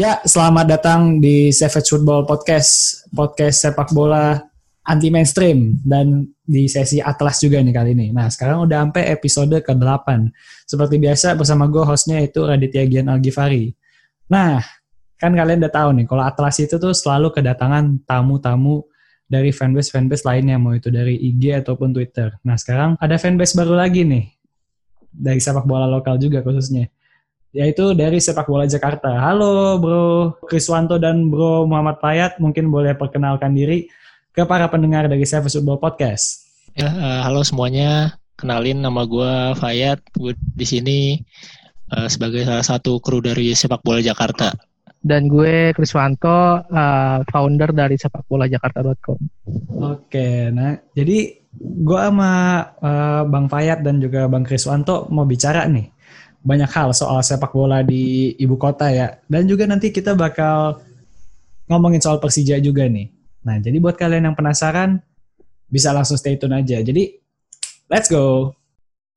Ya, selamat datang di Savage Football Podcast, podcast sepak bola anti mainstream dan di sesi Atlas juga nih kali ini. Nah, sekarang udah sampai episode ke-8. Seperti biasa bersama gue hostnya itu Raditya Gian Algifari. Nah, kan kalian udah tahu nih, kalau Atlas itu tuh selalu kedatangan tamu-tamu dari fanbase-fanbase lainnya, mau itu dari IG ataupun Twitter. Nah, sekarang ada fanbase baru lagi nih, dari sepak bola lokal juga khususnya yaitu dari sepak bola Jakarta. Halo Bro Kriswanto dan Bro Muhammad Payat, mungkin boleh perkenalkan diri ke para pendengar dari Seven Football Podcast. Ya, uh, halo semuanya. Kenalin nama gue Fayat. Gue di sini uh, sebagai salah satu kru dari sepak bola Jakarta. Dan gue Kriswanto, uh, founder dari sepakbolajakarta.com. Oke, nah jadi gue sama uh, Bang Fayat dan juga Bang Kriswanto mau bicara nih banyak hal soal sepak bola di ibu kota ya. Dan juga nanti kita bakal ngomongin soal Persija juga nih. Nah, jadi buat kalian yang penasaran, bisa langsung stay tune aja. Jadi, let's go!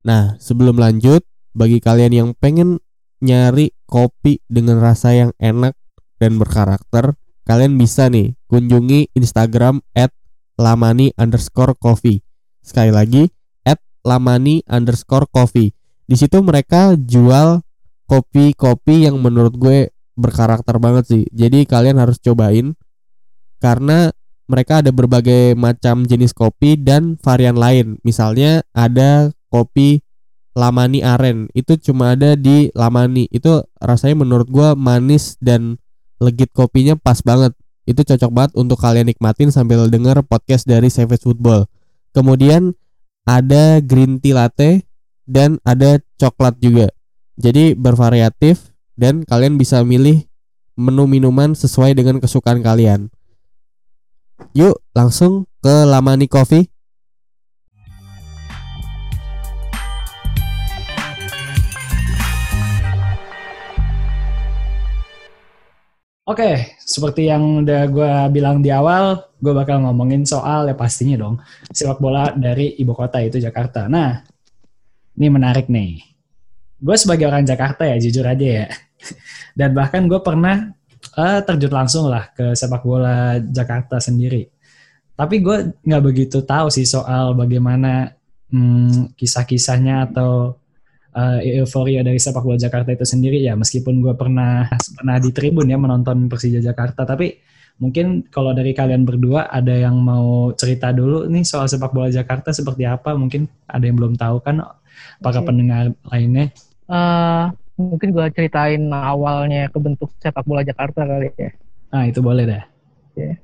Nah, sebelum lanjut, bagi kalian yang pengen nyari kopi dengan rasa yang enak dan berkarakter, kalian bisa nih kunjungi Instagram at lamani underscore coffee. Sekali lagi, at lamani underscore coffee di situ mereka jual kopi-kopi yang menurut gue berkarakter banget sih. Jadi kalian harus cobain karena mereka ada berbagai macam jenis kopi dan varian lain. Misalnya ada kopi Lamani Aren itu cuma ada di Lamani. Itu rasanya menurut gue manis dan legit kopinya pas banget. Itu cocok banget untuk kalian nikmatin sambil denger podcast dari Savage Football. Kemudian ada green tea latte dan ada coklat juga. Jadi bervariatif dan kalian bisa milih menu minuman sesuai dengan kesukaan kalian. Yuk, langsung ke Lamani Coffee. Oke, seperti yang udah gue bilang di awal, gue bakal ngomongin soal ya pastinya dong sepak bola dari ibu kota itu Jakarta. Nah, ini menarik nih. Gue sebagai orang Jakarta ya, jujur aja ya. Dan bahkan gue pernah uh, terjun langsung lah ke sepak bola Jakarta sendiri. Tapi gue nggak begitu tahu sih soal bagaimana hmm, kisah-kisahnya atau uh, euforia dari sepak bola Jakarta itu sendiri ya. Meskipun gue pernah pernah di tribun ya menonton Persija Jakarta, tapi mungkin kalau dari kalian berdua ada yang mau cerita dulu nih soal sepak bola Jakarta seperti apa? Mungkin ada yang belum tahu kan para okay. pendengar lainnya? Uh, mungkin gue ceritain awalnya kebentuk sepak bola Jakarta kali ya. Ah itu boleh dah. Yeah.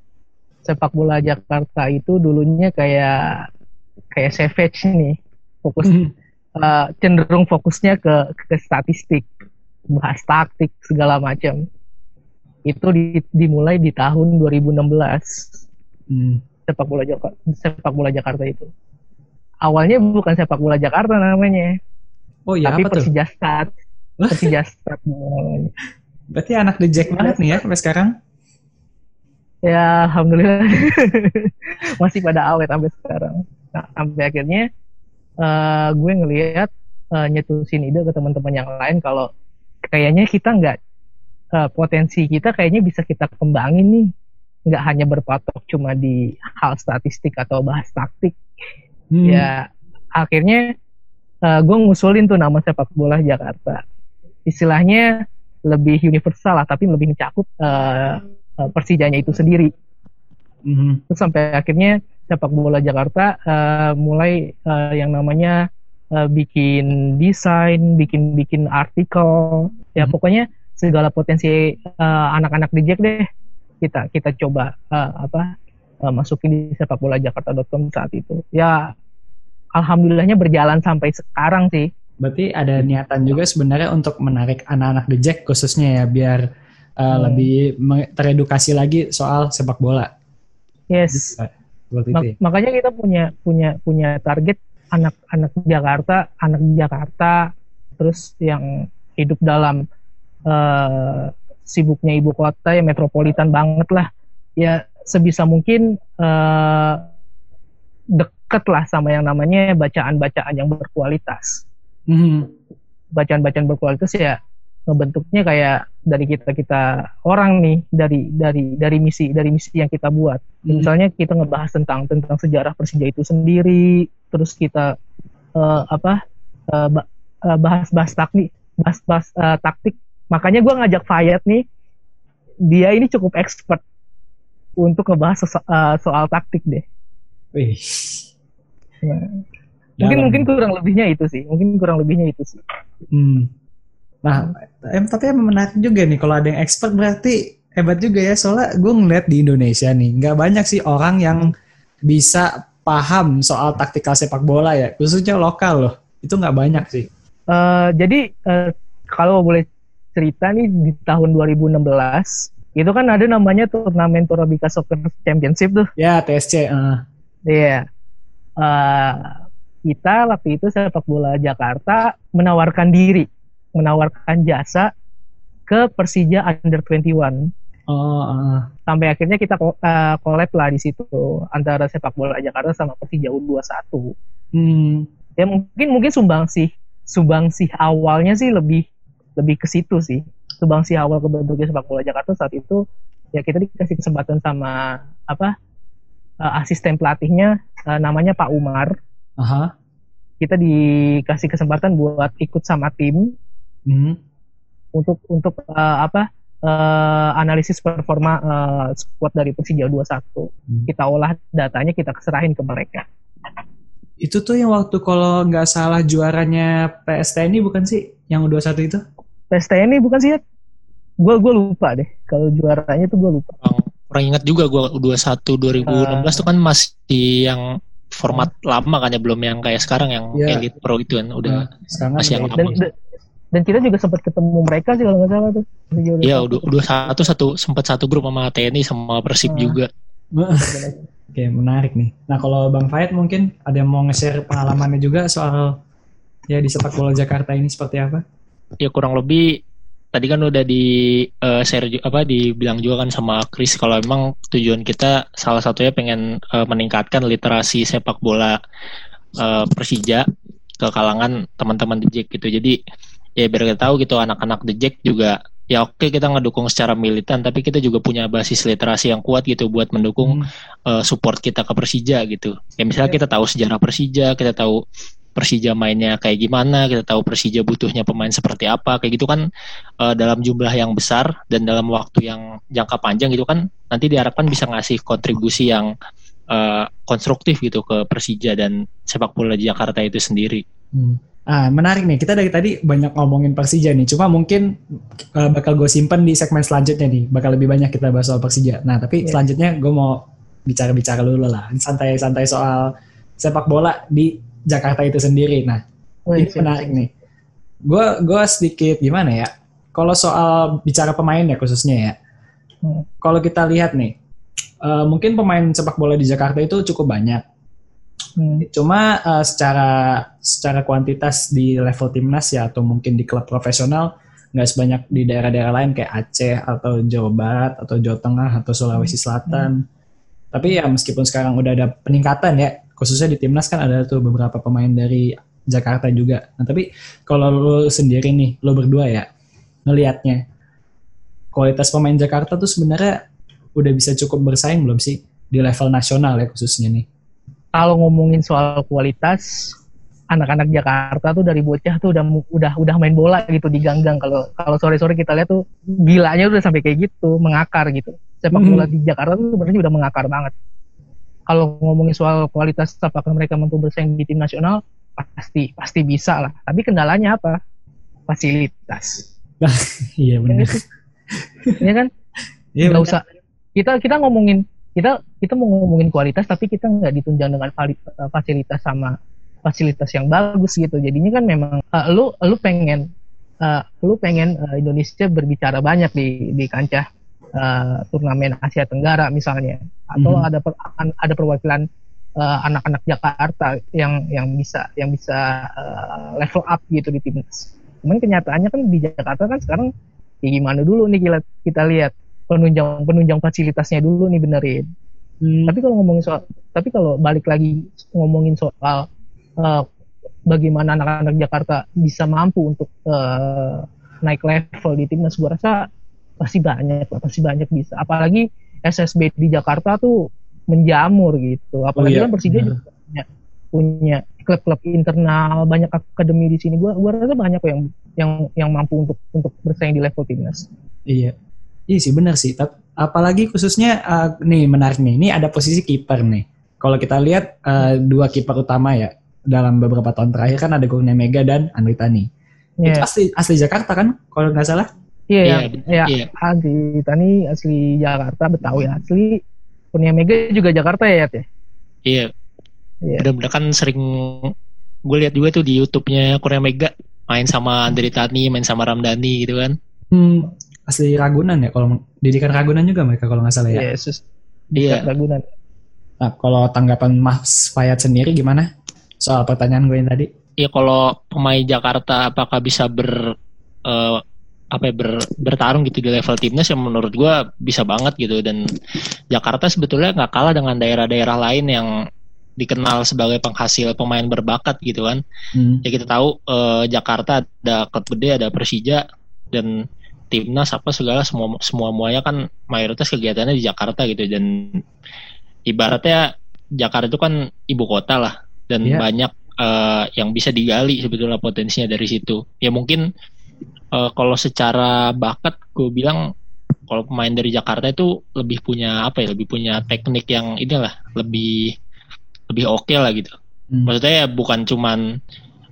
Sepak bola Jakarta itu dulunya kayak kayak savage nih, fokus uh, cenderung fokusnya ke ke statistik, bahas taktik segala macam. Itu di, dimulai di tahun 2016. Hmm. Sepak bola Jakarta, sepak bola Jakarta itu awalnya bukan sepak bola Jakarta namanya. Oh iya, tapi apa Persija Stad. Persija Stad namanya. Berarti anak The Jack banget nih ya sampai sekarang? Ya, alhamdulillah masih pada awet sampai sekarang. Nah, sampai akhirnya uh, gue ngelihat uh, nyetusin ide ke teman-teman yang lain kalau kayaknya kita nggak uh, potensi kita kayaknya bisa kita kembangin nih nggak hanya berpatok cuma di hal statistik atau bahas taktik hmm. ya akhirnya uh, gue ngusulin tuh nama sepak bola Jakarta istilahnya lebih universal lah tapi lebih mencakup uh, uh, Persijanya itu sendiri hmm. terus sampai akhirnya sepak bola Jakarta uh, mulai uh, yang namanya uh, bikin desain bikin bikin artikel ya hmm. pokoknya segala potensi anak-anak uh, di Jack deh kita kita coba uh, apa uh, masukin di sepak bola jakarta.com saat itu. Ya alhamdulillahnya berjalan sampai sekarang sih. Berarti ada niatan juga sebenarnya untuk menarik anak-anak The Jack khususnya ya biar uh, hmm. lebih teredukasi lagi soal sepak bola. Yes. Gitu, Mak ya? Makanya kita punya punya punya target anak-anak Jakarta, anak Jakarta terus yang hidup dalam uh, sibuknya ibu kota ya metropolitan banget lah. Ya sebisa mungkin uh, deket lah sama yang namanya bacaan-bacaan yang berkualitas. hmm. Bacaan-bacaan berkualitas ya ngebentuknya kayak dari kita kita orang nih dari dari dari misi dari misi yang kita buat Hmm. misalnya kita ngebahas tentang tentang sejarah Persija itu sendiri terus kita eh, apa eh, eh, bahas-bahas taktik bahas-bahas eh, taktik makanya gue ngajak Fayat nih dia ini cukup expert untuk ngebahas so- eh, soal taktik deh Wih. mungkin Dalam. mungkin kurang lebihnya itu sih mungkin kurang lebihnya itu sih Hmm. Nah, em, tapi emang menarik juga nih kalau ada yang expert berarti hebat juga ya soalnya gue ngeliat di Indonesia nih nggak banyak sih orang yang bisa paham soal taktikal sepak bola ya khususnya lokal loh itu nggak banyak sih. Eh, jadi eh, kalau boleh cerita nih di tahun 2016 itu kan ada namanya turnamen Torabika Soccer Championship tuh. Ya TSC. eh. Iya. Eh, kita waktu itu sepak bola Jakarta menawarkan diri, menawarkan jasa ke Persija Under 21. Oh, eh. Sampai akhirnya kita eh, collab lah di situ antara sepak bola Jakarta sama Persija U21. Hmm. ya mungkin mungkin sumbangsih sumbangsih awalnya sih lebih lebih ke situ sih sumbangsih awal kebentuknya sepak bola Jakarta saat itu ya kita dikasih kesempatan sama apa eh, asisten pelatihnya eh, namanya Pak Umar Aha. kita dikasih kesempatan buat ikut sama tim Hmm. untuk untuk eh, apa eh, analisis performa eh, squad dari Persija 21 Hmm. kita olah datanya kita serahin ke mereka Itu tuh yang waktu kalau nggak salah juaranya PSTNI bukan sih yang U21 itu? PSTN ini bukan sih ya gue gue lupa deh kalau juaranya tuh gue lupa Kurang, kurang ingat juga gua 21 2016 tuh kan masih yang format lama kan ya belum yang kayak sekarang yang Iya. Elite Pro itu kan udah Sekarang kan Masih yang udah- dan, dan dan kita juga sempat ketemu mereka sih kalau nggak salah tuh Iya, udah udah satu satu sempat satu grup sama TNI sama Persib Ah. juga. Oke, menarik nih. Nah, kalau Bang Fayed mungkin ada yang mau nge-share pengalamannya juga soal ya di sepak bola Jakarta ini seperti apa? Ya kurang lebih tadi kan udah di eh, share apa dibilang juga kan sama Chris kalau emang tujuan kita salah satunya pengen eh, meningkatkan literasi sepak bola eh, Persija ke kalangan teman-teman The Jack gitu. Jadi ya biar kita tahu gitu anak-anak The Jack juga ya oke kita ngedukung secara militan tapi kita juga punya basis literasi yang kuat gitu buat mendukung Hmm. eh, support kita ke Persija gitu. Ya misalnya kita tahu sejarah Persija, kita tahu Persija mainnya kayak gimana, kita tahu Persija butuhnya pemain seperti apa, kayak gitu kan eh, dalam jumlah yang besar dan dalam waktu yang jangka panjang gitu kan nanti diharapkan bisa ngasih kontribusi yang eh, konstruktif gitu ke Persija dan sepak bola di Jakarta itu sendiri. Hmm. Ah, menarik nih. Kita dari tadi banyak ngomongin Persija nih. Cuma mungkin uh, bakal gue simpen di segmen selanjutnya nih. Bakal lebih banyak kita bahas soal Persija. Nah, tapi Iya. selanjutnya gue mau bicara-bicara dulu lah. Santai-santai soal sepak bola di Jakarta itu sendiri. Nah, Wih, ini menarik nih. Gue gue sedikit gimana ya? Kalau soal bicara pemain ya khususnya ya. Hmm. Kalau kita lihat nih, eh, mungkin pemain sepak bola di Jakarta itu cukup banyak. Hmm. Cuma eh, secara secara kuantitas di level timnas ya atau mungkin di klub profesional nggak sebanyak di daerah-daerah lain kayak Aceh atau Jawa Barat atau Jawa Tengah atau Sulawesi Selatan. Tapi ya meskipun sekarang udah ada peningkatan ya, khususnya di timnas kan ada tuh beberapa pemain dari Jakarta juga. Nah tapi kalau lu sendiri nih, lu berdua ya ngelihatnya kualitas pemain Jakarta tuh sebenarnya udah bisa cukup bersaing belum sih di level nasional ya khususnya nih? kalau ngomongin soal kualitas anak-anak Jakarta tuh dari bocah tuh udah udah udah main bola gitu di ganggang kalau kalau sore-sore kita lihat tuh gilanya udah sampai kayak gitu mengakar gitu sepak Hmm. bola di Jakarta tuh sebenarnya udah mengakar banget kalau ngomongin soal kualitas apakah mereka mampu bersaing di tim nasional? Pasti pasti bisa lah. Tapi kendalanya apa? Fasilitas. Iya benar. ya kan? Iya nggak usah. Kita kita ngomongin kita kita mau ngomongin kualitas tapi kita nggak ditunjang dengan eh, fasilitas sama fasilitas yang bagus gitu. Jadinya kan memang eh, lu lu pengen eh, lu pengen eh, Indonesia berbicara banyak di di kancah eh, turnamen Asia Tenggara misalnya atau Mhm. ada per- an- ada perwakilan eh, anak-anak Jakarta yang yang bisa yang bisa eh, level up gitu di timnas cuman kenyataannya kan di Jakarta kan sekarang ya gimana dulu nih kita, kita lihat penunjang penunjang fasilitasnya dulu nih benerin. Hmm, Tapi kalau ngomongin soal tapi kalau balik lagi ngomongin soal eh, bagaimana anak-anak Jakarta bisa mampu untuk eh, naik level di timnas gue rasa pasti banyak lah pasti banyak bisa apalagi SSB di Jakarta tuh menjamur gitu apalagi iya, kan Persija juga punya punya klub-klub internal banyak akademi di sini gue gua rasa banyak kok yang yang yang mampu untuk untuk bersaing di level timnas Iya. Iya sih benar sih. Apalagi khususnya eh, nih menarik nih. Ini ada posisi kiper nih. Kalau kita lihat eh, dua kiper utama ya dalam beberapa tahun terakhir kan ada Kurnia Mega dan Andri Tani. Itu Iya, asli asli Jakarta kan? Kalau nggak salah. Iya, Iya, ya, iya. Adi Tani asli Jakarta, Betawi asli, Kurnia Mega juga Jakarta ya, Yat, ya? Iya. Iya. Bener-bener kan sering gue lihat juga tuh di YouTube-nya Korea Mega main sama Andri Tani, main sama Ramdhani gitu kan. Hmm, asli Ragunan ya. Kalau didikan Ragunan juga mereka kalau nggak salah ya. Yesus. Iya. Ragunan. Nah, kalau tanggapan Mas Fayat sendiri gimana soal pertanyaan gue yang tadi? Ya kalau pemain Jakarta apakah bisa ber eh, apa ya, ber, bertarung gitu di level timnas yang menurut gue bisa banget gitu dan Jakarta sebetulnya nggak kalah dengan daerah-daerah lain yang dikenal sebagai penghasil pemain berbakat gitu kan. Hmm. ya kita tahu eh, Jakarta ada klub gede ada Persija dan timnas apa segala semua semua muanya kan mayoritas kegiatannya di Jakarta gitu dan ibaratnya Jakarta itu kan ibu kota lah dan Iya. banyak eh, yang bisa digali sebetulnya potensinya dari situ ya mungkin eh, kalau secara bakat gue bilang kalau pemain dari Jakarta itu lebih punya apa ya lebih punya teknik yang inilah lebih lebih oke lah gitu Hmm. maksudnya ya bukan cuman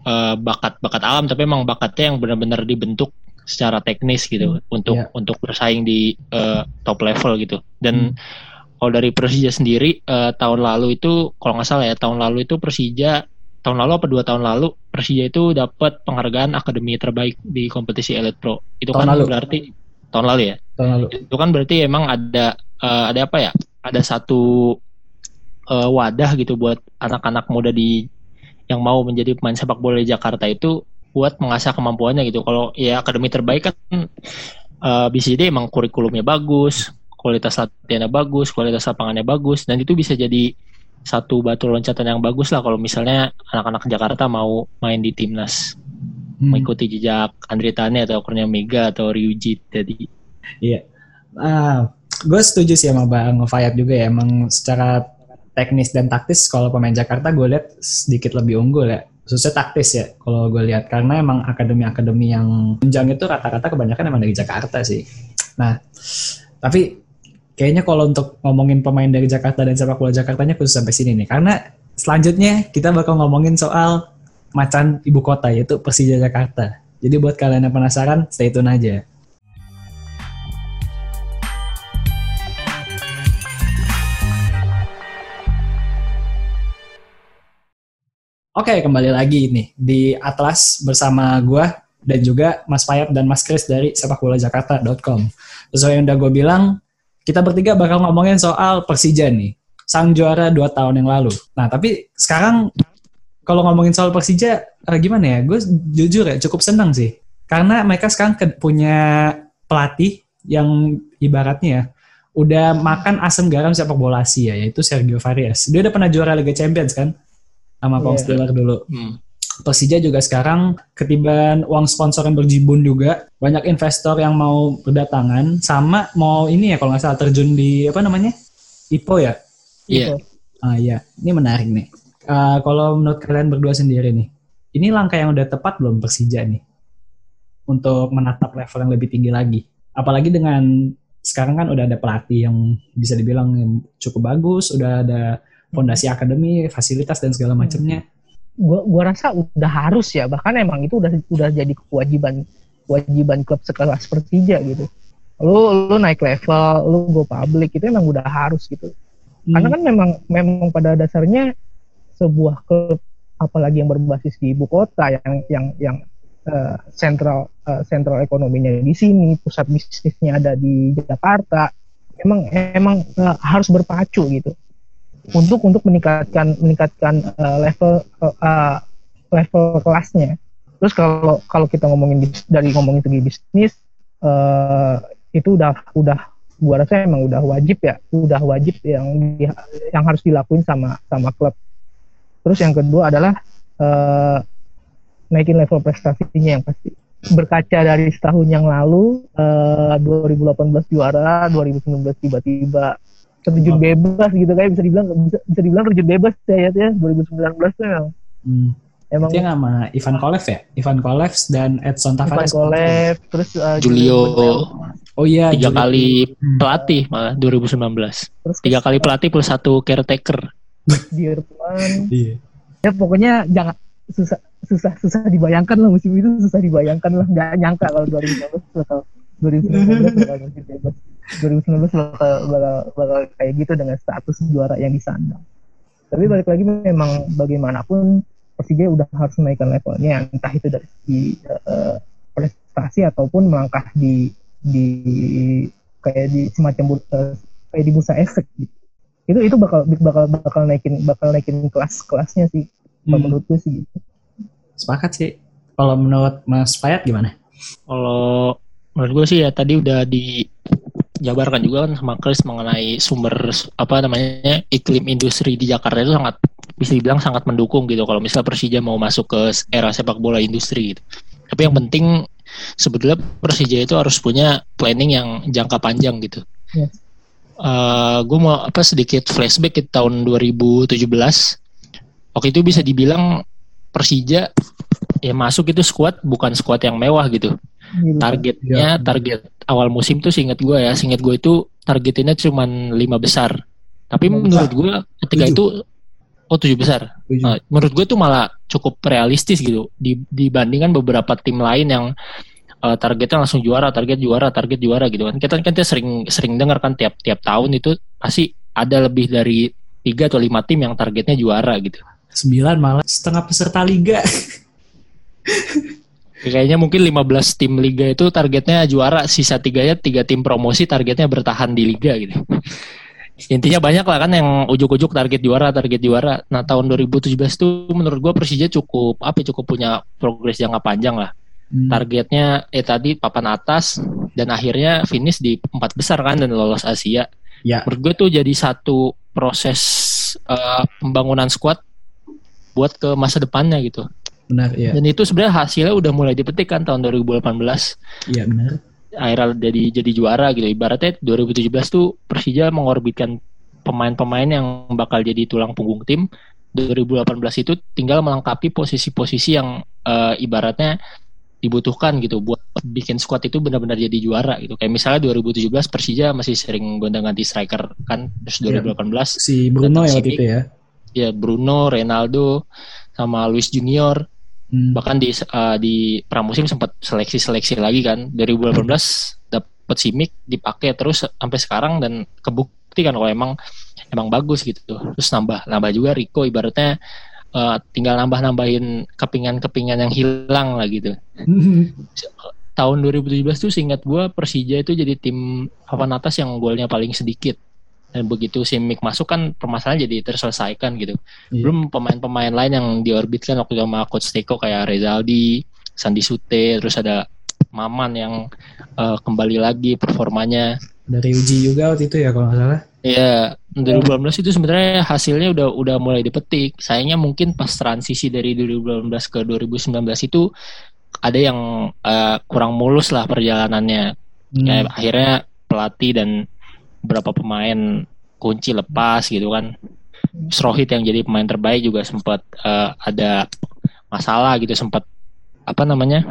eh, bakat-bakat alam tapi emang bakatnya yang benar-benar dibentuk secara teknis gitu untuk Iya. untuk bersaing di eh, top level gitu dan kalau dari Persija sendiri eh, tahun lalu itu kalau nggak salah ya tahun lalu itu Persija tahun lalu apa dua tahun lalu Persija itu dapat penghargaan akademi terbaik di kompetisi Elite Pro itu Tahun kan lalu. berarti tahun lalu ya Tahun lalu. itu kan berarti emang ada eh, ada apa ya ada satu eh, wadah gitu buat anak-anak muda di yang mau menjadi pemain sepak bola di Jakarta itu buat mengasah kemampuannya gitu kalau ya akademi terbaik kan eh, BCD emang kurikulumnya bagus kualitas latihannya bagus kualitas lapangannya bagus dan itu bisa jadi satu batu loncatan yang bagus lah kalau misalnya anak-anak Jakarta mau main di timnas Hmm. mengikuti jejak Andri Tani atau Kurnia Mega atau Ryuji tadi Ah, gue setuju sih sama Bang Fayat juga ya. Emang secara teknis dan taktis kalau pemain Jakarta gue lihat sedikit lebih unggul ya. Khususnya taktis ya kalau gue lihat karena emang akademi-akademi yang jenjang itu rata-rata kebanyakan emang dari Jakarta sih. Nah, tapi kayaknya kalau untuk ngomongin pemain dari Jakarta dan sepak bola Jakartanya khusus sampai sini nih. Karena selanjutnya kita bakal ngomongin soal macan ibu kota yaitu Persija Jakarta. Jadi buat kalian yang penasaran, stay tune aja. Oke, kembali lagi nih di Atlas bersama gua dan juga Mas Fayat dan Mas Kris dari sepakbolajakarta.com. Sesuai yang udah gue bilang, kita bertiga bakal ngomongin soal Persija nih, sang juara dua tahun yang lalu. Nah, tapi sekarang kalau ngomongin soal Persija, eh, gimana ya? Gue jujur ya cukup senang sih, karena mereka sekarang ke- punya pelatih yang ibaratnya ya, udah makan asam garam sepak bola Asia, yaitu Sergio Varias. Dia udah pernah juara Liga Champions kan? Sama Pong Iya. Steelers dulu. Hmm. Persija juga sekarang ketiban uang sponsor yang berjibun juga. Banyak investor yang mau berdatangan. Sama mau ini ya kalau nggak salah terjun di apa namanya? IPO ya? Iya. Gitu. Ah iya, ini menarik nih. Ah, kalau menurut kalian berdua sendiri nih, ini langkah yang udah tepat belum Persija nih? Untuk menatap level yang lebih tinggi lagi. Apalagi dengan sekarang kan udah ada pelatih yang bisa dibilang yang cukup bagus, udah ada fondasi akademi, fasilitas dan segala macamnya. Gua gua rasa udah harus ya. Bahkan emang itu udah udah jadi kewajiban kewajiban klub sekelas Persija gitu. Lu lu naik level lu go public itu emang udah harus gitu. Karena kan memang memang pada dasarnya sebuah klub apalagi yang berbasis di ibu kota yang yang yang eh, sentral sentral ekonominya di sini pusat bisnisnya ada di Jakarta emang emang eh, harus berpacu gitu untuk untuk meningkatkan meningkatkan eh, level eh, level kelasnya. Terus kalau kalau kita ngomongin dari ngomongin segi bisnis eh, itu udah udah gua rasa emang udah wajib ya, udah wajib yang yang harus dilakuin sama sama klub. Terus yang kedua adalah eh, naikin level prestasinya yang pasti. berkaca dari setahun yang lalu eh, 2018 juara 2019 tiba-tiba terjun Oh. bebas gitu kayak bisa dibilang bisa, bisa dibilang terjun bebas ya ya 2019 tuh emang Hmm. emang Dia nggak sama Ivan Kolev ya? Ivan Kolev dan Edson Ivan Tavares. Kolev terus eh, Julio Oh iya. tiga Julio. kali Hmm. pelatih malah 2019 terus tiga kali pelatih plus satu caretaker Dirman Iya. ya pokoknya jangan susah susah susah dibayangkan lah musim itu susah dibayangkan lah nggak nyangka kalau 2019 bakal 2019 bakal musim bebas 2019 bakal, bakal bakal kayak gitu dengan status juara yang disandang tapi balik lagi memang bagaimanapun Persija udah harus menaikkan levelnya entah itu dari segi eh, prestasi ataupun melangkah di di kayak di semacam eh, kayak di bursa efek gitu itu itu bakal bakal bakal naikin bakal naikin kelas kelasnya sih Hmm. menurut gue sih gitu. Sepakat sih. Kalau menurut Mas Payat gimana? Kalau menurut gue sih ya tadi udah dijabarkan juga kan sama Chris mengenai sumber apa namanya iklim industri di Jakarta itu sangat bisa dibilang sangat mendukung gitu kalau misalnya Persija mau masuk ke era sepak bola industri gitu. Tapi yang penting sebetulnya Persija itu harus punya planning yang jangka panjang gitu. Yes. gue mau apa sedikit flashback ke tahun 2017 waktu itu bisa dibilang Persija ya masuk itu squad bukan squad yang mewah Gitu. Targetnya target awal musim tuh seingat gue ya seingat gue itu targetinnya cuma lima besar. Tapi menurut gue ketika itu oh tujuh besar. Nah, menurut gue tuh malah cukup realistis gitu. Di, dibandingkan beberapa tim lain yang eh, targetnya langsung juara target juara target juara gitu kan. Kita kan kita sering sering dengar kan tiap tiap tahun itu pasti ada lebih dari tiga atau lima tim yang targetnya juara gitu. Sembilan malah setengah peserta liga. Kayaknya mungkin 15 tim liga itu targetnya juara, sisa tiganya tiga tim promosi targetnya bertahan di liga gitu. Intinya banyak lah kan yang ujuk-ujuk target juara, target juara. Nah tahun 2017 tuh menurut gua Persija cukup apa ya, cukup punya progres jangka panjang lah. Hmm. Targetnya eh tadi papan atas dan akhirnya finish di empat besar kan dan lolos Asia. Ya. Menurut gue tuh jadi satu proses eh, pembangunan squad buat ke masa depannya gitu. Benar, iya. Dan itu sebenarnya hasilnya udah mulai dipetik kan tahun 2018 Iya benar. akhirnya jadi jadi juara gitu. Ibaratnya 2017 tuh Persija mengorbitkan pemain-pemain yang bakal jadi tulang punggung tim. 2018 itu tinggal melengkapi posisi-posisi yang eh, ibaratnya dibutuhkan gitu buat bikin squad itu benar-benar jadi juara gitu. Kayak misalnya 2017 Persija masih sering gonta-ganti striker kan terus Iya. 2018 Si Bruno ya waktu Sini. itu ya. ya Bruno, Ronaldo sama Luis Junior Hmm. bahkan di eh, di pramusim sempat seleksi-seleksi lagi kan. 2018 dapat Simic dipakai terus sampai sekarang dan kebukti kan kalau emang emang bagus gitu. Terus nambah nambah juga Rico ibaratnya eh, tinggal nambah-nambahin kepingan-kepingan yang hilang lah gitu. Tahun 2017 tuh seingat gua Persija itu jadi tim papan atas yang golnya paling sedikit dan begitu Simic masuk kan permasalahan jadi terselesaikan gitu Iya. belum pemain-pemain lain yang diorbitkan waktu itu sama coach Teko kayak Rezaldi, Sandi Sute, terus ada Maman yang eh, kembali lagi performanya. Dari uji juga waktu itu ya kalau nggak salah. Ya, 2018 itu sebenarnya hasilnya udah udah mulai dipetik. Sayangnya mungkin pas transisi dari 2018 ke 2019 itu ada yang eh, kurang mulus lah perjalanannya. Hmm. Kayak akhirnya pelatih dan beberapa pemain kunci lepas gitu kan. Terus Rohit yang jadi pemain terbaik juga sempat eh, ada masalah gitu sempat apa namanya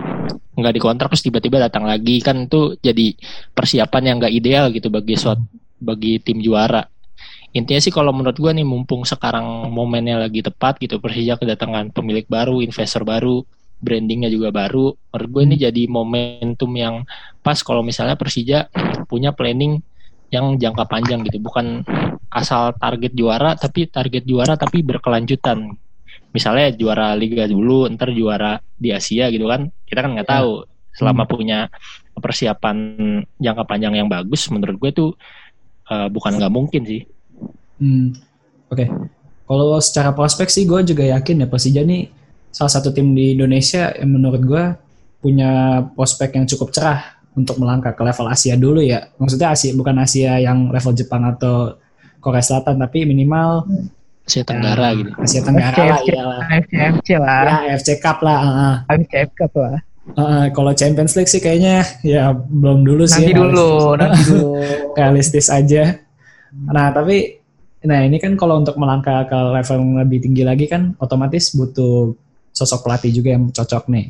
nggak dikontrak terus tiba-tiba datang lagi. Kan itu jadi persiapan yang nggak ideal gitu bagi suat bagi tim juara. Intinya sih kalau menurut gua nih mumpung sekarang momennya lagi tepat gitu Persija kedatangan pemilik baru investor baru brandingnya juga baru menurut gue ini jadi momentum yang pas. Kalau misalnya Persija punya planning yang jangka panjang gitu bukan asal target juara tapi target juara tapi berkelanjutan misalnya juara liga dulu ntar juara di Asia gitu kan kita kan nggak Ya. tahu selama punya persiapan jangka panjang yang bagus menurut gue tuh eh, bukan nggak mungkin sih Hmm. Oke. Kalau secara prospek sih gue juga yakin ya Persija nih salah satu tim di Indonesia yang menurut gue punya prospek yang cukup cerah untuk melangkah ke level Asia dulu ya. Maksudnya Asia bukan Asia yang level Jepang atau Korea Selatan tapi minimal Asia Tenggara ya, gitu Asia Tenggara lah FC, iyalah. AFC FC lah Ya, AFC Cup lah. ah, ah. AFC Cup lah Uh, kalau Champions League sih kayaknya ya belum dulu sih. Nanti dulu, nanti dulu. realistis aja. Nah, tapi nah ini kan kalau untuk melangkah ke level yang lebih tinggi lagi kan otomatis butuh sosok pelatih juga yang cocok nih.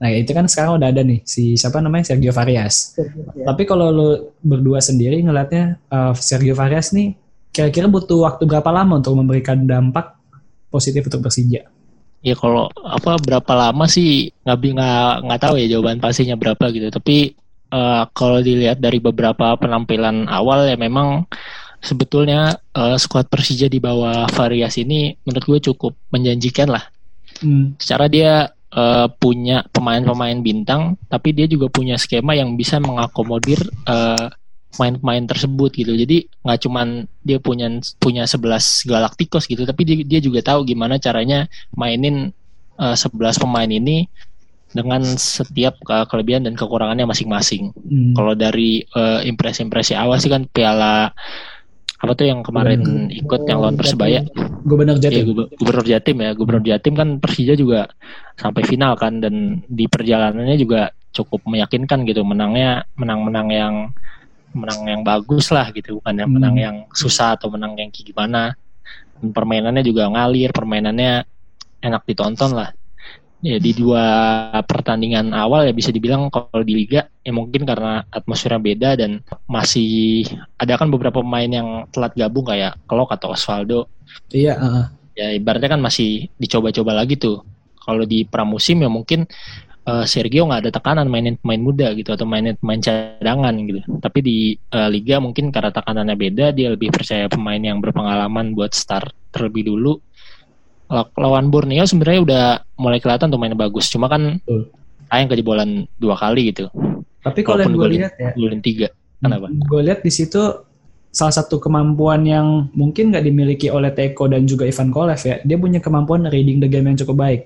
Nah, itu kan sekarang udah ada nih si siapa namanya Sergio Varias. Tapi kalau lu berdua sendiri ngelihatnya uh, Sergio Varias nih kira-kira butuh waktu berapa lama untuk memberikan dampak positif untuk Persija? Ya kalau apa berapa lama sih nggak nggak nggak tahu ya jawaban pastinya berapa gitu. Tapi uh, kalau dilihat dari beberapa penampilan awal ya memang sebetulnya uh, skuad Persija di bawah Varias ini menurut gue cukup menjanjikan lah. Hmm. Secara dia uh, punya pemain-pemain bintang, tapi dia juga punya skema yang bisa mengakomodir uh, pemain-pemain tersebut gitu. Jadi nggak cuman dia punya punya 11 Galacticos gitu, tapi dia, dia juga tahu gimana caranya mainin uh, 11 pemain ini dengan setiap ke kelebihan dan kekurangannya masing-masing. Hmm. Kalau dari uh, impresi-impresi awal sih kan Piala apa tuh yang kemarin hmm. ikut yang lawan Persebaya? Gubernur Jatim. ya, Gubernur Jatim ya. Gubernur Jatim kan Persija juga sampai final kan dan di perjalanannya juga cukup meyakinkan gitu. Menangnya menang-menang yang menang yang bagus lah gitu. Bukan yang menang hmm. yang susah atau menang yang gimana. Dan permainannya juga ngalir. Permainannya enak ditonton lah ya di dua pertandingan awal ya bisa dibilang kalau di liga ya mungkin karena atmosfernya beda dan masih ada kan beberapa pemain yang telat gabung kayak Klok atau Osvaldo. Iya. Uh. Ya ibaratnya kan masih dicoba-coba lagi tuh. Kalau di pramusim ya mungkin uh, Sergio nggak ada tekanan mainin pemain muda gitu atau mainin pemain cadangan gitu. Tapi di uh, liga mungkin karena tekanannya beda dia lebih percaya pemain yang berpengalaman buat start terlebih dulu lawan Borneo sebenarnya udah mulai kelihatan tuh mainnya bagus. Cuma kan uh. sayang kejebolan dua kali gitu. Tapi kalau yang gue lihat ya, golin tiga. Kenapa? Gue lihat di situ salah satu kemampuan yang mungkin nggak dimiliki oleh Teko dan juga Ivan Kolev ya. Dia punya kemampuan reading the game yang cukup baik.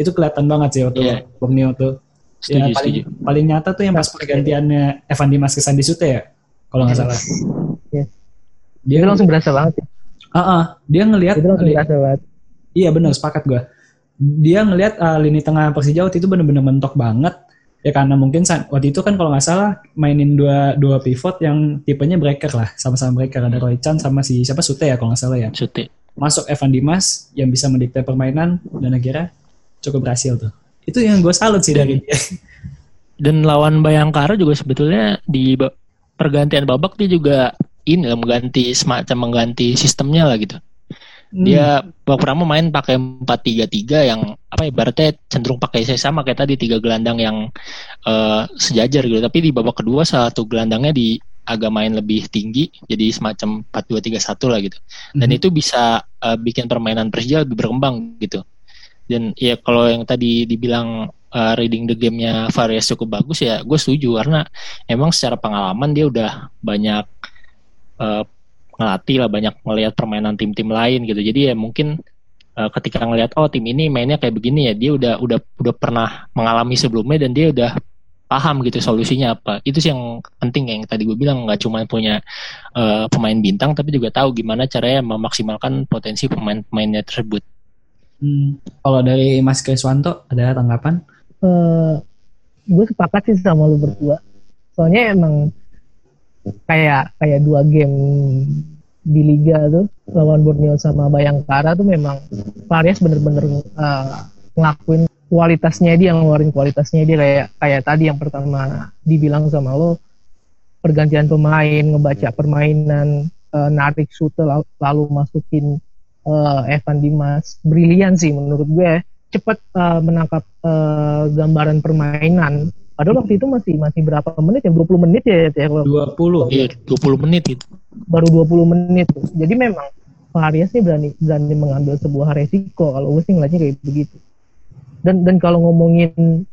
Itu kelihatan banget sih waktu yeah. Borneo tuh. Setuju, ya, paling, setuju. paling nyata tuh yang pas pergantiannya Evan Dimas ke Sandi Sute ya, kalau nggak salah. Yes. Dia itu langsung berasa banget. Ya. Ah, uh -uh, dia ngelihat. Itu langsung berasa banget Iya benar sepakat gue. Dia ngelihat uh, lini tengah Persija waktu itu benar-benar mentok banget. Ya karena mungkin waktu itu kan kalau nggak salah mainin dua dua pivot yang tipenya breaker lah, sama-sama breaker ada Roy Chan sama si siapa Sute ya kalau nggak salah ya. Sute. Masuk Evan Dimas yang bisa mendikte permainan dan akhirnya cukup berhasil tuh. Itu yang gue salut sih dari dia. Dan lawan Bayangkara juga sebetulnya di pergantian babak dia juga ini mengganti semacam mengganti sistemnya lah gitu. Dia hmm. pertama main pakai 4-3-3 yang apa ya ibaratnya cenderung pakai saya sama kayak tadi tiga gelandang yang uh, sejajar gitu. Tapi di babak kedua satu gelandangnya di agak main lebih tinggi jadi semacam 4-2-3-1 lah gitu. Dan hmm. itu bisa uh, bikin permainan Persija lebih berkembang gitu. Dan ya kalau yang tadi dibilang uh, reading the game-nya Varias cukup bagus ya gue setuju karena emang secara pengalaman dia udah banyak uh, ngelatih lah banyak ngelihat permainan tim-tim lain gitu jadi ya mungkin uh, ketika ngelihat oh tim ini mainnya kayak begini ya dia udah udah udah pernah mengalami sebelumnya dan dia udah paham gitu solusinya apa itu sih yang penting yang tadi gue bilang nggak cuma punya uh, pemain bintang tapi juga tahu gimana caranya memaksimalkan potensi pemain-pemainnya tersebut. Hmm. Kalau dari Mas Kriswanto ada tanggapan? Uh, gue sepakat sih sama lu berdua. Soalnya emang kayak kayak dua game di liga tuh lawan Borneo sama Bayangkara tuh memang Varias bener-bener uh, ngelakuin kualitasnya dia ngeluarin kualitasnya dia kayak kayak tadi yang pertama dibilang sama lo pergantian pemain ngebaca permainan uh, narik sute lalu, masukin uh, Evan Dimas. Brilian sih menurut gue cepat uh, menangkap uh, gambaran permainan Padahal waktu itu masih masih berapa menit ya? 20 menit ya ya kalau 20. Iya, 20 menit itu. Baru 20 menit. Jadi memang Varias sih berani berani mengambil sebuah resiko kalau gue sih ngeliatnya kayak begitu. Dan dan kalau ngomongin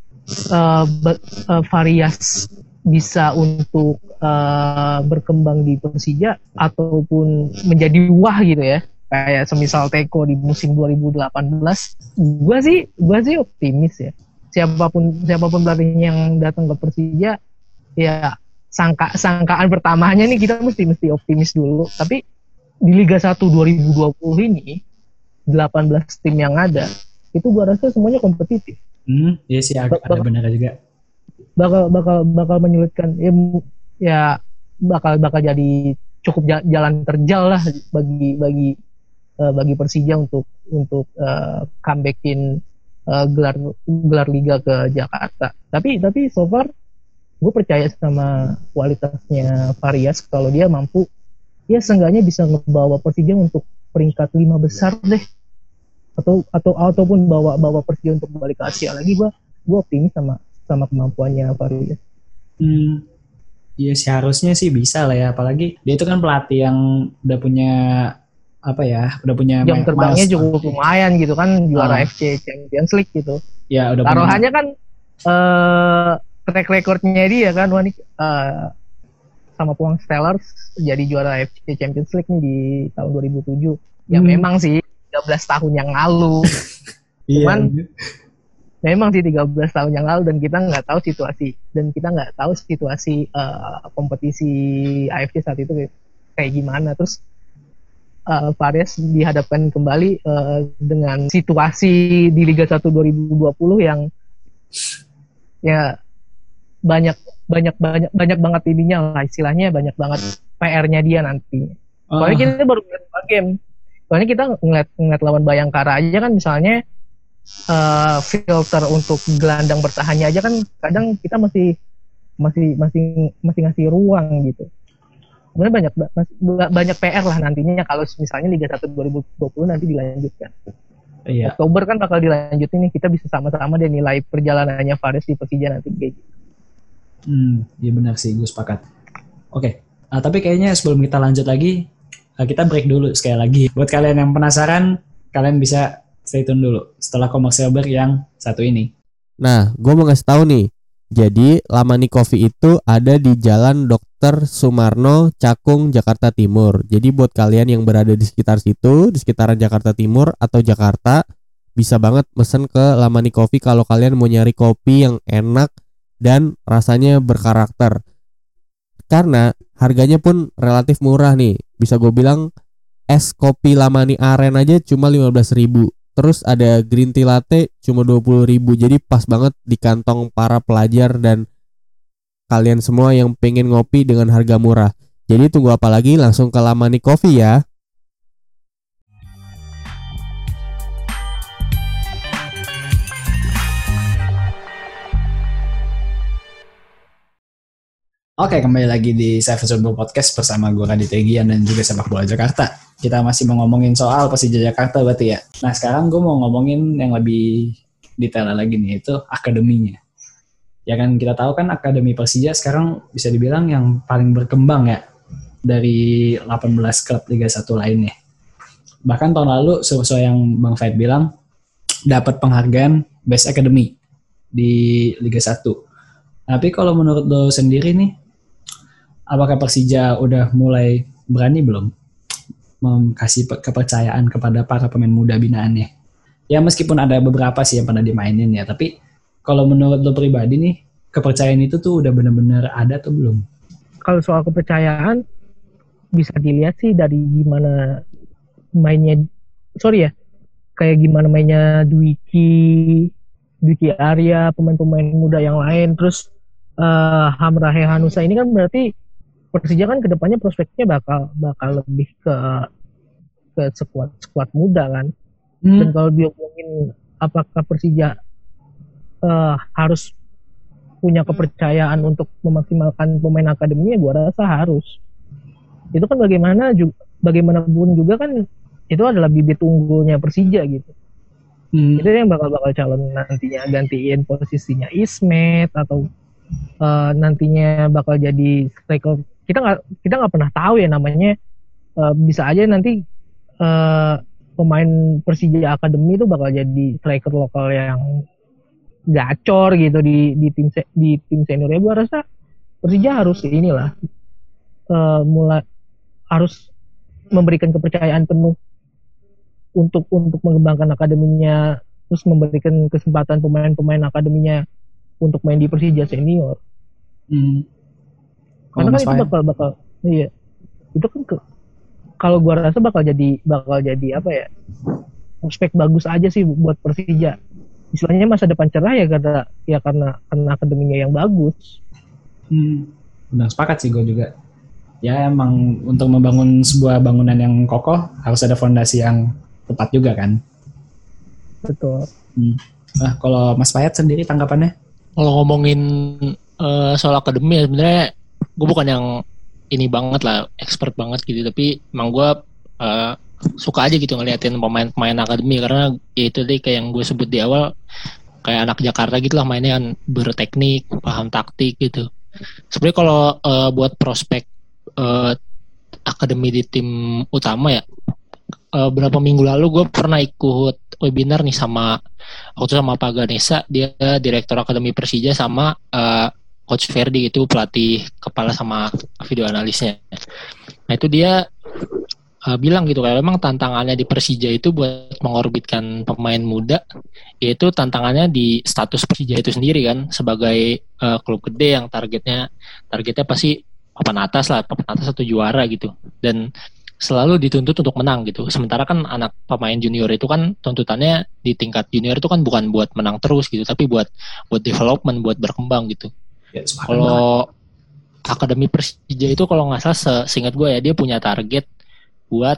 uh, uh, Varias bisa untuk uh, berkembang di Persija ataupun menjadi wah gitu ya kayak semisal Teko di musim 2018 gue sih gue sih optimis ya siapa pun siapa pun pelatih yang datang ke Persija ya sangka sangkaan pertamanya nih kita mesti mesti optimis dulu tapi di Liga 1 2020 ini 18 tim yang ada itu gua rasa semuanya kompetitif Hmm, iya sih agak ada benar juga. bakal bakal bakal menyulitkan ya, ya bakal bakal jadi cukup ja- jalan terjal lah bagi bagi eh, bagi Persija untuk untuk eh, comebackin eh, gelar gelar liga ke Jakarta. Tapi tapi so far gue percaya sama kualitasnya Varias kalau dia mampu ya seenggaknya bisa ngebawa Persija untuk peringkat lima besar deh atau atau ataupun bawa bawa Persija untuk balik ke Asia lagi gue gue optimis sama sama kemampuannya Varias. Hmm, iya sih harusnya sih bisa lah ya. Apalagi dia itu kan pelatih yang udah punya apa ya, udah punya jam terbangnya cukup lumayan gitu kan juara Ah. FC Champions League gitu. Ya udah. Taruhannya kan eh track recordnya dia kan wah eh, sama Puang Stellars jadi juara FC Champions League nih di tahun 2007. Ya Hmm. memang sih 13 tahun yang lalu. Iya. cuman- memang sih 13 tahun yang lalu dan kita nggak tahu situasi dan kita nggak tahu situasi eh, kompetisi AFC saat itu kayak gimana terus eh Fares dihadapkan kembali eh, dengan situasi di Liga 1 2020 yang ya banyak banyak banyak banyak banget ininya lah istilahnya banyak banget PR-nya dia nanti. Oh, Soalnya kita baru ngeliat game. Soalnya kita ngeliat, ngeliat lawan Bayangkara aja kan misalnya eh, filter untuk gelandang bertahannya aja kan kadang kita masih masih masih masih ngasih ruang gitu. Sebenarnya banyak banyak PR lah nantinya kalau misalnya Liga 1 2020 nanti dilanjutkan. iya. Oktober kan bakal dilanjutin nih kita bisa sama-sama deh nilai perjalanannya Fares di Persija nanti kayak gitu. Hmm, iya benar sih, gue sepakat. Oke, ah, tapi kayaknya sebelum kita lanjut lagi, ah, kita break dulu sekali lagi. Buat kalian yang penasaran, kalian bisa stay tune dulu setelah komersial break yang satu ini. Nah, gue mau ngasih tahu nih. Jadi, Lamani Coffee itu ada di Jalan Dr. Sumarno, Cakung, Jakarta Timur. Jadi buat kalian yang berada di sekitar situ, di sekitaran Jakarta Timur atau Jakarta, bisa banget mesen ke Lamani Coffee kalau kalian mau nyari kopi yang enak dan rasanya berkarakter. Karena harganya pun relatif murah nih. Bisa gue bilang es kopi Lamani Aren aja cuma 15.000 Terus ada green tea latte cuma 20.000 Jadi pas banget di kantong para pelajar dan kalian semua yang pengen ngopi dengan harga murah. Jadi tunggu apa lagi langsung ke Lamani Coffee ya. Oke, kembali lagi di Seven Football Podcast bersama gue Radit Egian dan juga sepak bola Jakarta. Kita masih mau ngomongin soal Persija Jakarta berarti ya. Nah, sekarang gue mau ngomongin yang lebih detail lagi nih, itu akademinya. Ya kan kita tahu kan akademi Persija sekarang bisa dibilang yang paling berkembang ya dari 18 klub Liga 1 lainnya. Bahkan tahun lalu sesuai yang Bang Faid bilang dapat penghargaan Best Academy di Liga 1. Tapi kalau menurut lo sendiri nih, apakah Persija udah mulai berani belum kasih kepercayaan kepada para pemain muda binaannya? Ya meskipun ada beberapa sih yang pernah dimainin ya, tapi kalau menurut lo pribadi nih, kepercayaan itu tuh udah bener-bener ada atau belum? kalau soal kepercayaan bisa dilihat sih dari gimana mainnya sorry ya kayak gimana mainnya Dwiki Dwiki Arya pemain-pemain muda yang lain terus eh Hamrahe Hanusa ini kan berarti Persija kan ke depannya prospeknya bakal bakal lebih ke ke skuad skuad muda kan dan kalau dia ngomongin apakah Persija eh, harus punya kepercayaan untuk memaksimalkan pemain akademinya gua rasa harus. Itu kan bagaimana juga bagaimanapun juga kan itu adalah bibit unggulnya Persija gitu. Hmm, itu yang bakal bakal calon nantinya gantiin posisinya Ismet atau eh, nantinya bakal jadi striker. Kita nggak kita nggak pernah tahu ya namanya. Eh, bisa aja nanti eh, pemain Persija Akademi itu bakal jadi striker lokal yang gacor gitu di di tim se- di tim seniornya. Gua rasa Persija harus inilah eh, mulai harus memberikan kepercayaan penuh untuk untuk mengembangkan akademinya terus memberikan kesempatan pemain-pemain akademinya untuk main di Persija senior. Hmm. Karena kan itu bakal bakal iya. Itu kan ke, kalau gua rasa bakal jadi bakal jadi apa ya prospek bagus aja sih buat Persija istilahnya masa depan cerah ya karena ya karena karena akademinya yang bagus Hmm, benar sepakat sih gue juga. Ya emang untuk membangun sebuah bangunan yang kokoh harus ada fondasi yang tepat juga kan. betul Nah kalau Mas Payat sendiri tanggapannya? Kalau ngomongin eh, soal akademi ya sebenarnya gue bukan yang ini banget lah, expert banget gitu, tapi emang gue eh, suka aja gitu ngeliatin pemain-pemain akademi karena ya itu tadi kayak yang gue sebut di awal kayak anak Jakarta gitu lah mainnya kan berteknik, paham taktik gitu. Sebenarnya kalau eh, buat prospek eh, akademi di tim utama ya eh, berapa minggu lalu gue pernah ikut webinar nih sama waktu sama Pak Ganesa dia direktur akademi Persija sama eh, coach Ferdi itu pelatih kepala sama video analisnya nah itu dia eh, bilang gitu kalau memang tantangannya di Persija itu buat mengorbitkan pemain muda yaitu tantangannya di status Persija itu sendiri kan sebagai eh, klub gede yang targetnya targetnya pasti papan atas lah papan atas atau juara gitu dan selalu dituntut untuk menang gitu. Sementara kan anak pemain junior itu kan tuntutannya di tingkat junior itu kan bukan buat menang terus gitu, tapi buat buat development, buat berkembang gitu. Ya. Kalau akademi Persija itu kalau nggak salah se- seingat gue ya dia punya target buat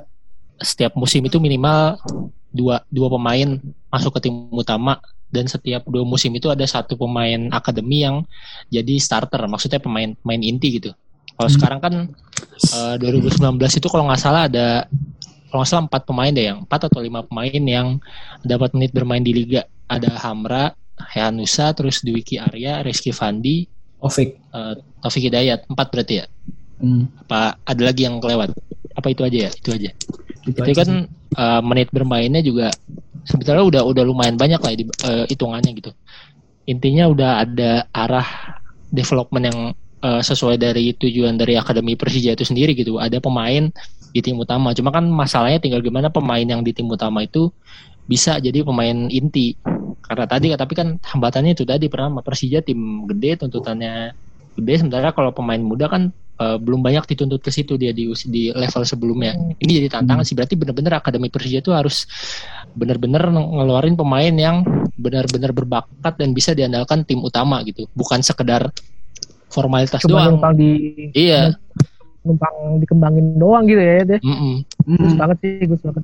setiap musim itu minimal dua dua pemain masuk ke tim utama. Dan setiap dua musim itu ada satu pemain akademi yang jadi starter maksudnya pemain pemain inti gitu. Kalau Hmm. sekarang kan eh, 2019 itu kalau nggak salah ada kalau nggak salah empat pemain deh yang empat atau lima pemain yang dapat menit bermain di liga. Ada Hamra Heanusa terus Dwiki Arya Rizky Fandi Ovik. eh, Taufik Hidayat. Empat berarti ya? Hmm, apa ada lagi yang kelewat apa itu aja ya? Itu aja. Itu itu aja kan eh, menit bermainnya juga sebetulnya udah udah lumayan banyak lah di eh, hitungannya gitu. Intinya udah ada arah development yang eh, sesuai dari tujuan dari akademi Persija itu sendiri gitu. Ada pemain di tim utama. Cuma kan masalahnya tinggal gimana pemain yang di tim utama itu bisa jadi pemain inti. Karena tadi tapi kan hambatannya itu tadi pertama Persija tim gede tuntutannya gede. Sementara kalau pemain muda kan eh, belum banyak dituntut ke situ dia di us- di level sebelumnya. Ini jadi tantangan sih berarti benar-benar akademi Persija itu harus benar-benar nge- ngeluarin pemain yang benar-benar berbakat dan bisa diandalkan tim utama gitu. Bukan sekedar formalitas cuma doang. numpang di iya. numpang dikembangin doang gitu ya deh mm-mm. Gus Hmm, banget sih gus banget.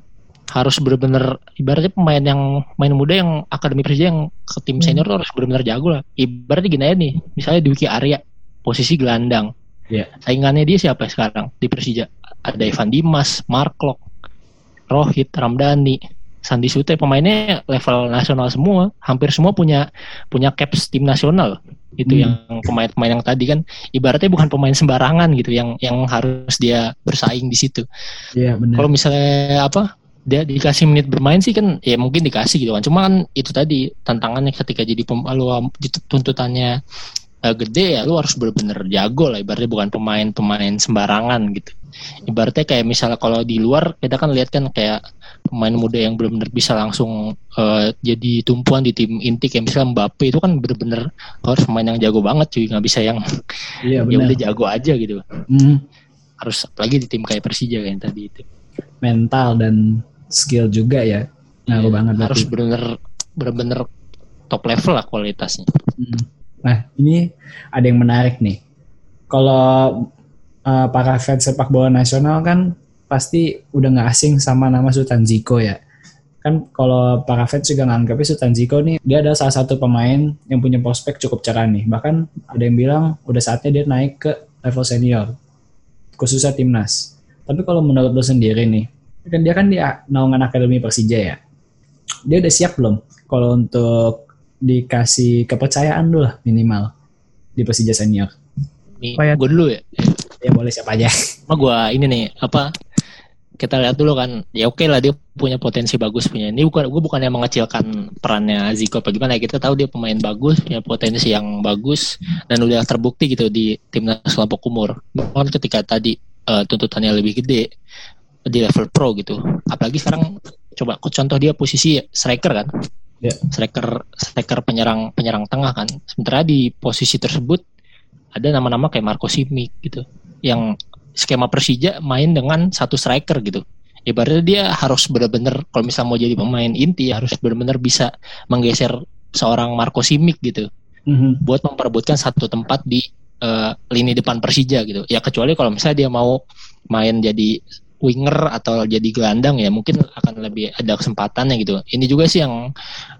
Harus benar-benar ibaratnya pemain yang main muda yang akademi Persija yang ke tim Hmm. senior tuh harus benar-benar jago lah. Ibaratnya gini aja nih misalnya Dwiki Arya posisi gelandang Iya. saingannya dia siapa sekarang di Persija ada Evan Dimas Mark Lok Rohit Ramdhani Sandi Sute pemainnya level nasional semua hampir semua punya punya caps tim nasional itu Hmm. yang pemain-pemain yang tadi kan ibaratnya bukan pemain sembarangan gitu yang yang harus dia bersaing di situ Iya benar. kalau misalnya apa dia dikasih menit bermain sih kan ya mungkin dikasih gitu kan cuma kan itu tadi tantangannya ketika jadi pem, lu tuntutannya eh, gede ya lu harus benar-benar jago lah ibaratnya bukan pemain-pemain sembarangan gitu ibaratnya kayak misalnya kalau di luar kita kan lihat kan kayak pemain muda yang benar-benar bisa langsung eh, jadi tumpuan di tim inti kayak misalnya Mbappe itu kan benar-benar harus pemain yang jago banget cuy nggak bisa yang Iya ya benar. udah jago aja gitu Hmm, harus apalagi di tim kayak Persija kayak yang tadi itu mental dan skill juga ya. Ngaruh Iya, banget harus bener top level lah kualitasnya Hmm. Nah, ini ada yang menarik nih. Kalau uh, para fans sepak bola nasional kan pasti udah nggak asing sama nama Sultan Ziko ya. Kan kalau para fans juga nganggapnya Sultan Ziko nih, dia adalah salah satu pemain yang punya prospek cukup cerah nih. Bahkan ada yang bilang udah saatnya dia naik ke level senior, khususnya timnas. Tapi kalau menurut lo sendiri nih, kan dia kan di naungan Akademi Persija ya. Dia udah siap belum kalau untuk dikasih kepercayaan dulu lah minimal di Persija senior. nih Kayak- gue dulu ya? Ya boleh siapa aja. sama gue ini nih apa kita lihat dulu kan ya oke lah dia punya potensi bagus punya ini. Bukan gue bukannya mengecilkan perannya Ziko apa gimana ya kita tahu dia pemain bagus punya potensi yang bagus dan udah terbukti gitu di timnas kelompok umur bahkan ketika tadi eh, tuntutannya lebih gede di level pro gitu. Apalagi sekarang coba contoh dia posisi striker kan Ya. striker striker penyerang penyerang tengah kan sementara di posisi tersebut ada nama-nama kayak Marco Simic gitu yang skema Persija main dengan satu striker gitu ibaratnya dia harus benar-benar kalau misalnya mau jadi pemain inti harus benar-benar bisa menggeser seorang Marco Simic gitu Mhm. buat memperebutkan satu tempat di eh, lini depan Persija gitu. Ya kecuali kalau misalnya dia mau main jadi winger atau jadi gelandang ya mungkin akan lebih ada kesempatannya gitu. Ini juga sih yang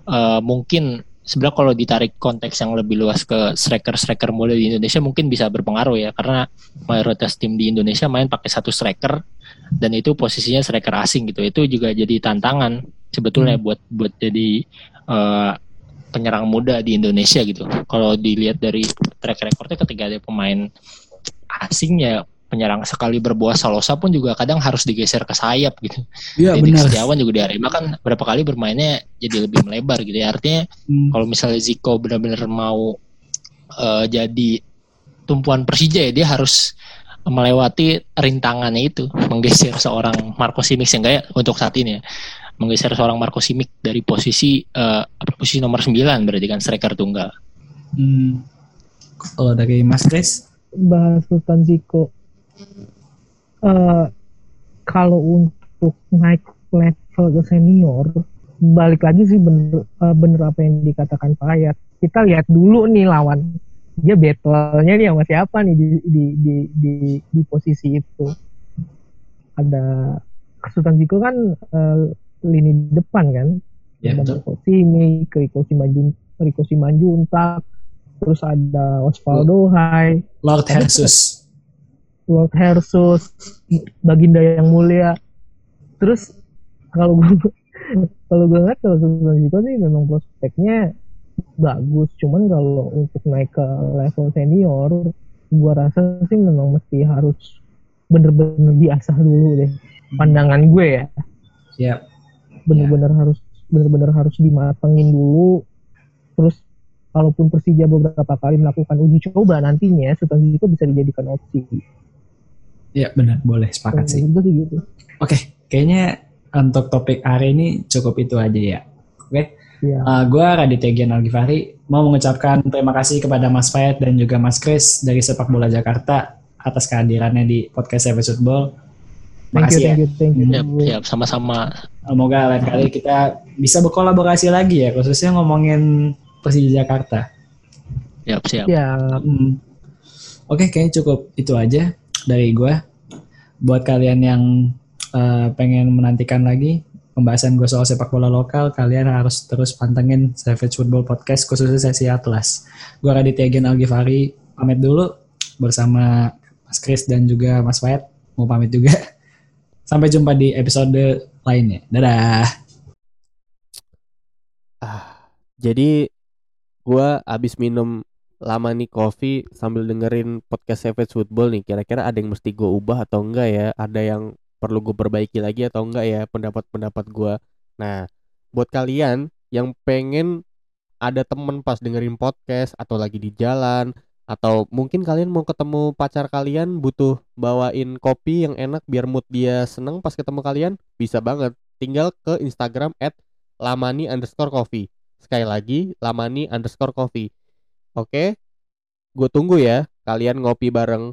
eh, mungkin sebenarnya kalau ditarik konteks yang lebih luas ke striker-striker muda di Indonesia mungkin bisa berpengaruh ya karena mayoritas tim di Indonesia main pakai satu striker dan itu posisinya striker asing gitu. Itu juga jadi tantangan sebetulnya buat buat jadi eh, penyerang muda di Indonesia gitu. Kalau dilihat dari track recordnya ketika ada pemain asing ya penyerang sekali berbuah Salosa pun juga kadang harus digeser ke sayap gitu. Iya Jadi benar. Setiawan juga di Arema kan berapa kali bermainnya jadi lebih melebar gitu ya. Artinya Hmm. kalau misalnya Zico benar-benar mau eh, jadi tumpuan Persija ya dia harus melewati rintangannya itu menggeser seorang Marco Simic sehingga ya untuk saat ini ya menggeser seorang Marco Simic dari posisi eh, apa, posisi nomor 9 berarti kan striker tunggal. Hmm. Kalau dari Mas Chris, bahas Sultan Ziko eh kalau untuk naik level ke senior balik lagi sih bener eh, bener apa yang dikatakan Pak Ayat. Kita lihat dulu nih lawan dia battle-nya nih sama siapa nih di di di di, di posisi itu. Ada Sultan Ziko kan eh, lini depan kan? Ya ada Riko Simanjun, Riko Simanjuntak, terus ada Osvaldo Hai, Lord Jesus. Lord Hersus, Baginda yang mulia. Terus kalau gue kalau gue lihat kalau Sultan Ziko sih memang prospeknya bagus, cuman kalau untuk naik ke level senior, gue rasa sih memang mesti harus bener-bener diasah dulu deh. Pandangan gue ya, Ya. bener-bener harus bener-bener harus dimatengin dulu. Terus kalaupun Persija beberapa kali melakukan uji coba nantinya Sultan Ziko bisa dijadikan opsi. Ya benar, boleh sepakat sih. Gitu. Oke, kayaknya untuk topik hari ini cukup itu aja ya. Oke, Iya. Uh, gue Raditya Gian Algifari mau mengucapkan terima kasih kepada Mas Fayed dan juga Mas Chris dari Sepak Bola Jakarta atas kehadirannya di podcast Savage Football. Thank Makasih you, ya. thank you, thank you. Siap, siap sama-sama. Semoga lain kali kita bisa berkolaborasi lagi ya, khususnya ngomongin Persija Jakarta. Siap, siap. Ya, Hmm. Oke, kayaknya cukup itu aja dari gue. Buat kalian yang uh, pengen menantikan lagi pembahasan gue soal sepak bola lokal, kalian harus terus pantengin Savage Football Podcast khususnya sesi Atlas. Gue Raditya Gen Algifari pamit dulu bersama Mas Chris dan juga Mas Wayat mau pamit juga. Sampai jumpa di episode lainnya. Dadah. Ah, jadi gua abis minum lama nih kopi sambil dengerin podcast Savage Football nih. Kira-kira ada yang mesti gue ubah atau enggak ya? Ada yang perlu gue perbaiki lagi atau enggak ya pendapat-pendapat gua. Nah, buat kalian yang pengen ada temen pas dengerin podcast atau lagi di jalan atau mungkin kalian mau ketemu pacar kalian butuh bawain kopi yang enak biar mood dia seneng pas ketemu kalian bisa banget tinggal ke Instagram at lamani underscore coffee sekali lagi lamani underscore coffee Oke, gue tunggu ya kalian ngopi bareng.